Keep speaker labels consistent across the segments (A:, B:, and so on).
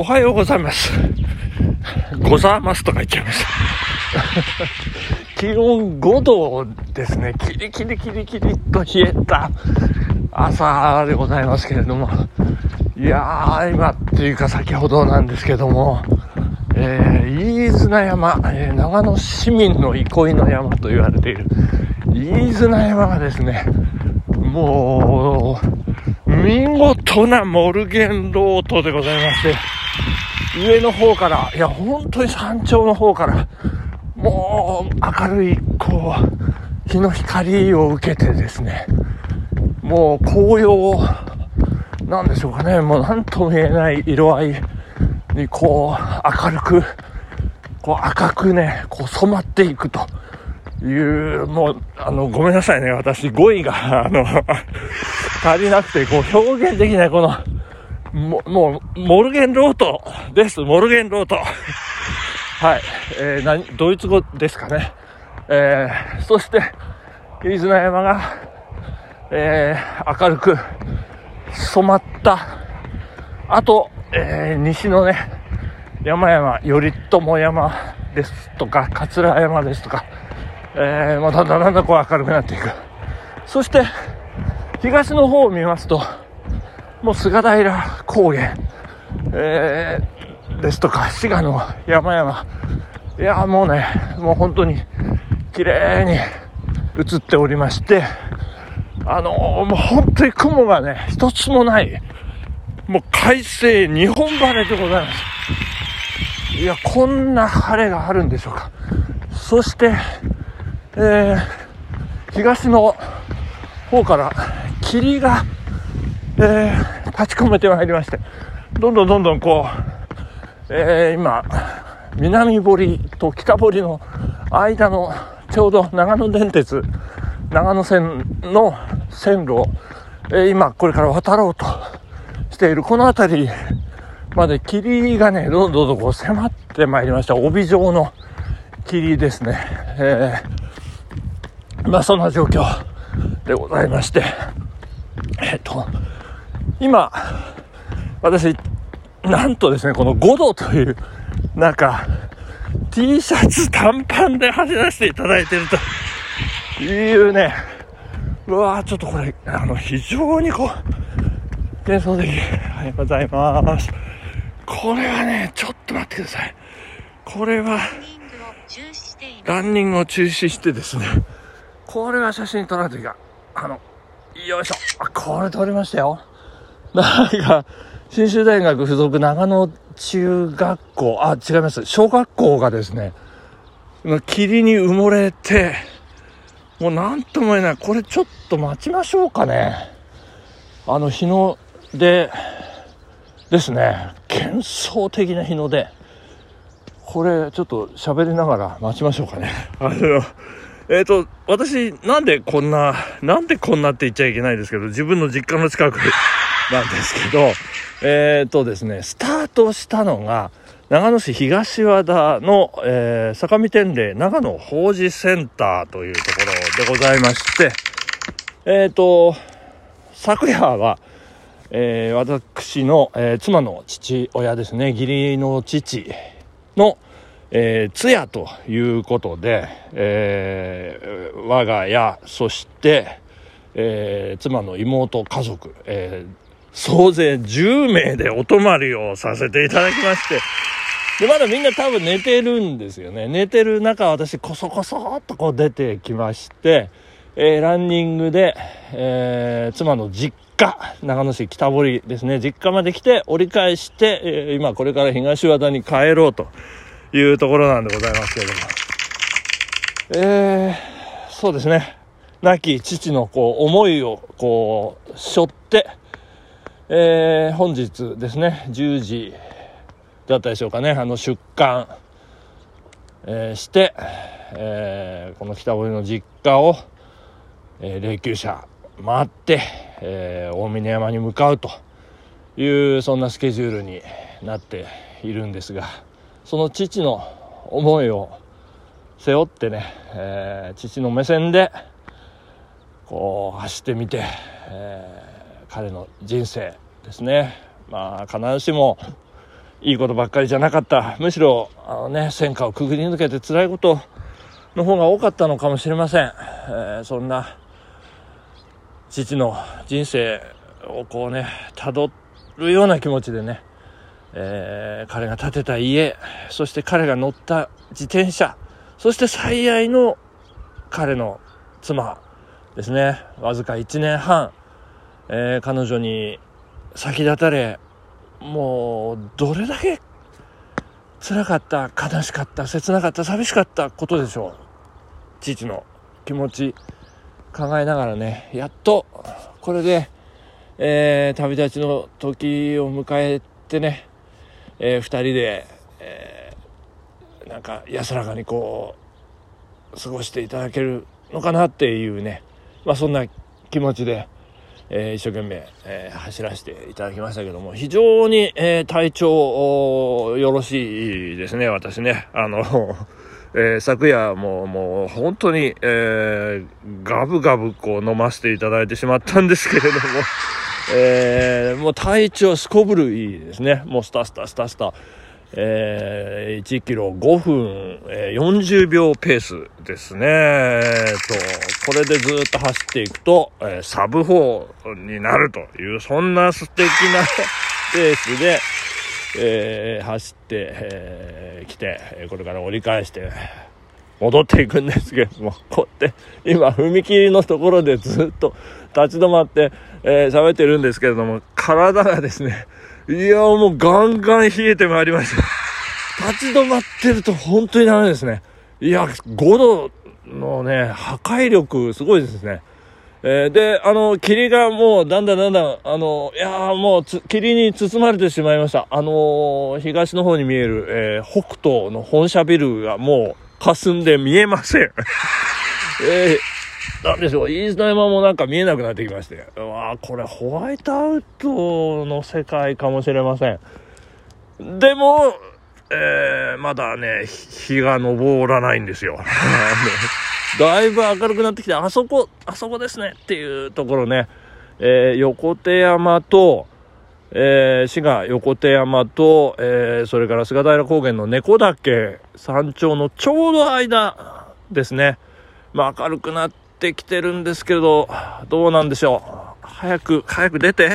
A: おはようございます。ござますとか言っちゃいました。気温5度ですね。キリキリキリキリと冷えた朝でございますけれども。いやー、今っていうか先ほどなんですけども、えー、飯綱山、えー長野市民の憩いの山と言われている飯綱山がですね、もう、見事なモルゲンロートでございまして、上の方から、いや、本当に山頂の方から、もう、明るい、こう、日の光を受けてですね、もう、紅葉、なんでしょうかね、もう、なんとも言えない色合いに、こう、明るく、こう、赤くね、こう、染まっていくと。いう、もう、あの、ごめんなさいね。私、語彙が、あの、足りなくて、こう、表現できない、この、も、もう、モルゲンロートです。モルゲンロート。はい。えー、何、ドイツ語ですかね。えー、そして、飯綱山が、えー、明るく染まった、あと、えー、西のね、山々、頼朝山ですとか、桂山ですとか、えー、まあ、だんだんだんだんこう明るくなっていく。そして、東の方を見ますと、もう菅平高原、えー、ですとか、滋賀の山々。いや、もうね、もう本当に、綺麗に映っておりまして、あのーもう本当に雲がね、一つもない、もう快晴日本晴れでございます。いや、こんな晴れがあるんでしょうか。そして、えー、東の方から霧が、えー、立ち込めてまいりまして、どんどんどんどんこう、えー、今、南堀と北堀の間のちょうど長野電鉄、長野線の線路を、えー今これから渡ろうとしているこの辺りまで霧がね、どんどんどんこう迫ってまいりました。帯状の霧ですね。えーまあそんな状況でございまして、えっと、今、私、なんとですね、この5度という、なんか、T シャツ短パンで走らせていただいているというね、うわーちょっとこれ、あの、非常にこう、幻想的。おはようございます。これはね、ちょっと待ってください。これは、ランニングを中止してですね、これは写真撮らないといかん。あの、よいしょ。これ撮りましたよ。なんか、信州大学附属長野中学校、あ、違います。小学校がですね、霧に埋もれて、もうなんとも言えない。これちょっと待ちましょうかね。あの、日の出ですね。幻想的な日の出。これちょっと喋りながら待ちましょうかね。あの、えっ、と、私、なんでこんな、なんでこんなって言っちゃいけないですけど、自分の実家の近くなんですけど、えっ、とですね、スタートしたのが、長野市東和田の、えー坂見天霊長野法事センターというところでございまして、えっ、と、昨夜は、えー私の、えー妻の父親ですね、義理の父の、えー通夜ということで、えー我が家、そして、えー妻の妹家族、えー総勢10名でお泊まりをさせていただきまして、で、まだみんな多分寝てるんですよね。寝てる中、私、こそこそっとこう出てきまして、えーランニングで、えー妻の実家、長野市北堀ですね、実家まで来て、折り返して、えー今これから東和田に帰ろうというところなんでございますけれども。えーそうですね。亡き父のこう思いをこう背負って、えー本日ですね、10時だったでしょうかね、あの出棺、えーして、えーこの北堀の実家を、えー霊柩車回って、えー大峰山に向かうというそんなスケジュールになっているんですがその父の思いを背負ってね、えー父の目線でこう走ってみて、えー彼の人生ですね。まあ必ずしもいいことばっかりじゃなかった。むしろあのね戦火をくぐり抜けて辛いことの方が多かったのかもしれません、えー、そんな父の人生をこうね辿るような気持ちでね、えー、彼が建てた家そして彼が乗った自転車そして最愛の彼の妻ですね。わずか1年半、えー、彼女に先立たれもうどれだけ辛かった悲しかった切なかった寂しかったことでしょう。父の気持ち考えながらねやっとこれで、えー、旅立ちの時を迎えてね、えー、2人で、えー、なんか安らかにこう過ごしていただけるのかなっていうね、まあ、そんな気持ちで、えー、一生懸命、えー、走らせていただきましたけども、非常に、えー、体調よろしいですね、私ね。あの、え、昨夜ももう本当に、え、ガブガブこう飲ませていただいてしまったんですけれども、えー、もう体調すこぶるいいですね。もうスタスタスタスタ。えー、1キロ5分、えー、40秒ペースですね。えー、と、これでずっと走っていくと、えー、サブ4になるという、そんな素敵な ペースで、えー、走って、えー、て、これから折り返して、戻っていくんですけれども、こうやって、今、踏切のところでずっと立ち止まって、えー、喋ってるんですけれども、体がですね、いやもうガンガン冷えてまいりました。立ち止まってると本当にダメですね。いや、5度のね、破壊力すごいですね。えー、で、あの、霧がもうだんだんだんだん、あの、いやもう霧に包まれてしまいました。あのー、東の方に見える、えー、北東の本社ビルがもう霞んで見えません。えーなんでしょう、飯綱山もなんか見えなくなってきまして。うわこれホワイトアウトの世界かもしれません。でも、えー、まだね、日が昇らないんですよ。だいぶ明るくなってきて、あそこ、あそこですねっていうところね、えー、横手山と、えー、滋賀横手山と、えー、それから菅平高原の猫岳山頂のちょうど間ですね。まあ明るくなってってきてるんですけど、どうなんでしょう？早く、早く出て。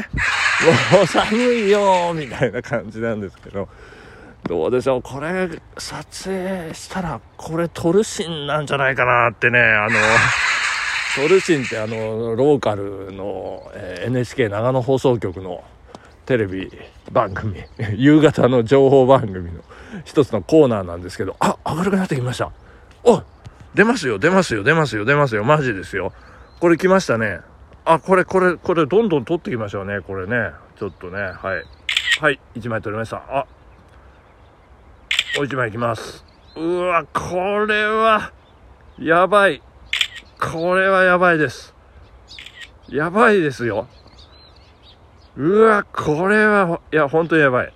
A: もう寒いよみたいな感じなんですけど。どうでしょう？これ、撮影したら、これ撮るシーンなんじゃないかなってね、あの、撮るシーンってあの、ローカルの、えー、NHK 長野放送局のテレビ番組、夕方の情報番組の一つのコーナーなんですけど、あ、明るくなってきました。お出ますよ、出ますよ、出ますよ、出ますよ、マジですよ。これ来ましたね。あ、これ、これ、これ、どんどん取っていきましょうね、これね。ちょっとね、はい。はい、1枚取りました。あ、もう1枚いきます。うわ、これは、やばい。これはやばいです。やばいですよ。うわ、これは、いや、ほんとやばい。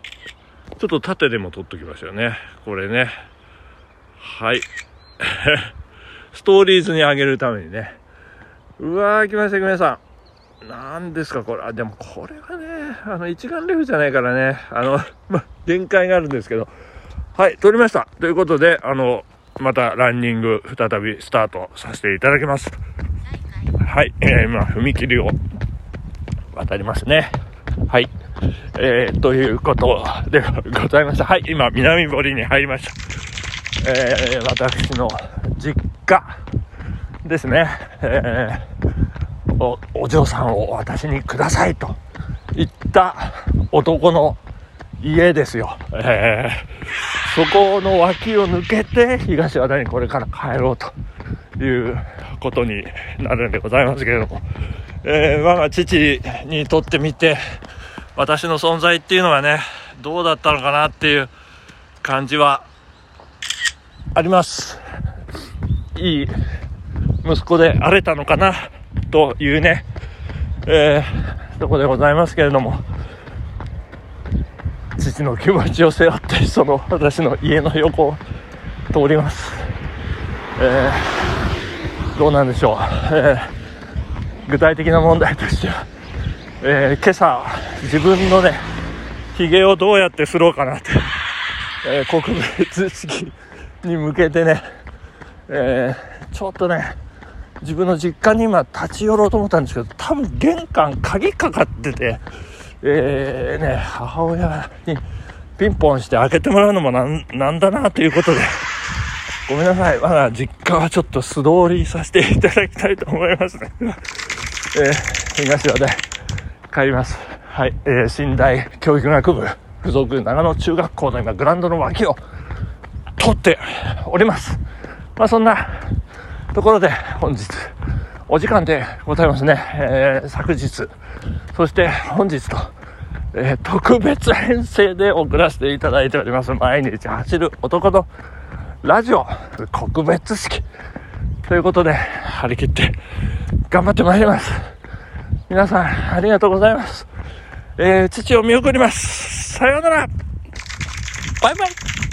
A: ちょっと縦でも取っときましょうね。これね。はい。ストーリーズにあげるためにね。うわー、来ました、来ました。何ですか、これ。あ、でもこれはね、あの、一眼レフじゃないからね、あの、ま、限界があるんですけど。はい、撮りました。ということで、あの、またランニング再びスタートさせていただきます。はい、えー、今、踏切を渡りますね。はい。えー、ということでございました。はい、今、南堀に入りました。えー、私の実家ですね、えー、おお嬢さんを私にくださいと言った男の家ですよ、えー、そこの脇を抜けて東和田にこれから帰ろうということになるんでございますけれども、えー、我が父にとってみて私の存在っていうのはねどうだったのかなっていう感じはあります。いい息子であれたのかなというね、えー、とこでございますけれども、父の気持ちを背負って、その私の家の横を通ります。えー、どうなんでしょう。えー、具体的な問題としては、えー、今朝、自分のね、髭をどうやってすろうかなって、えー国別式に向けてね、えーちょっとね、自分の実家に今立ち寄ろうと思ったんですけど、多分玄関鍵かかってて、えーね、母親にピンポンして開けてもらうのもなんなんだなということで、ごめんなさい。まだ実家はちょっと素通りさせていただきたいと思いますね。えー、東和で帰ります。はい。えー、寝台教育学部附属長野中学校の今グラウンドの脇を通っております。まあそんなところで本日お時間でございますね。えー、昨日、そして本日と、えー特別編成で送らせていただいております。毎日走る男のラジオ告別式。ということで張り切って頑張ってまいります。皆さんありがとうございます。えー、父を見送ります。さようなら。バイバイ。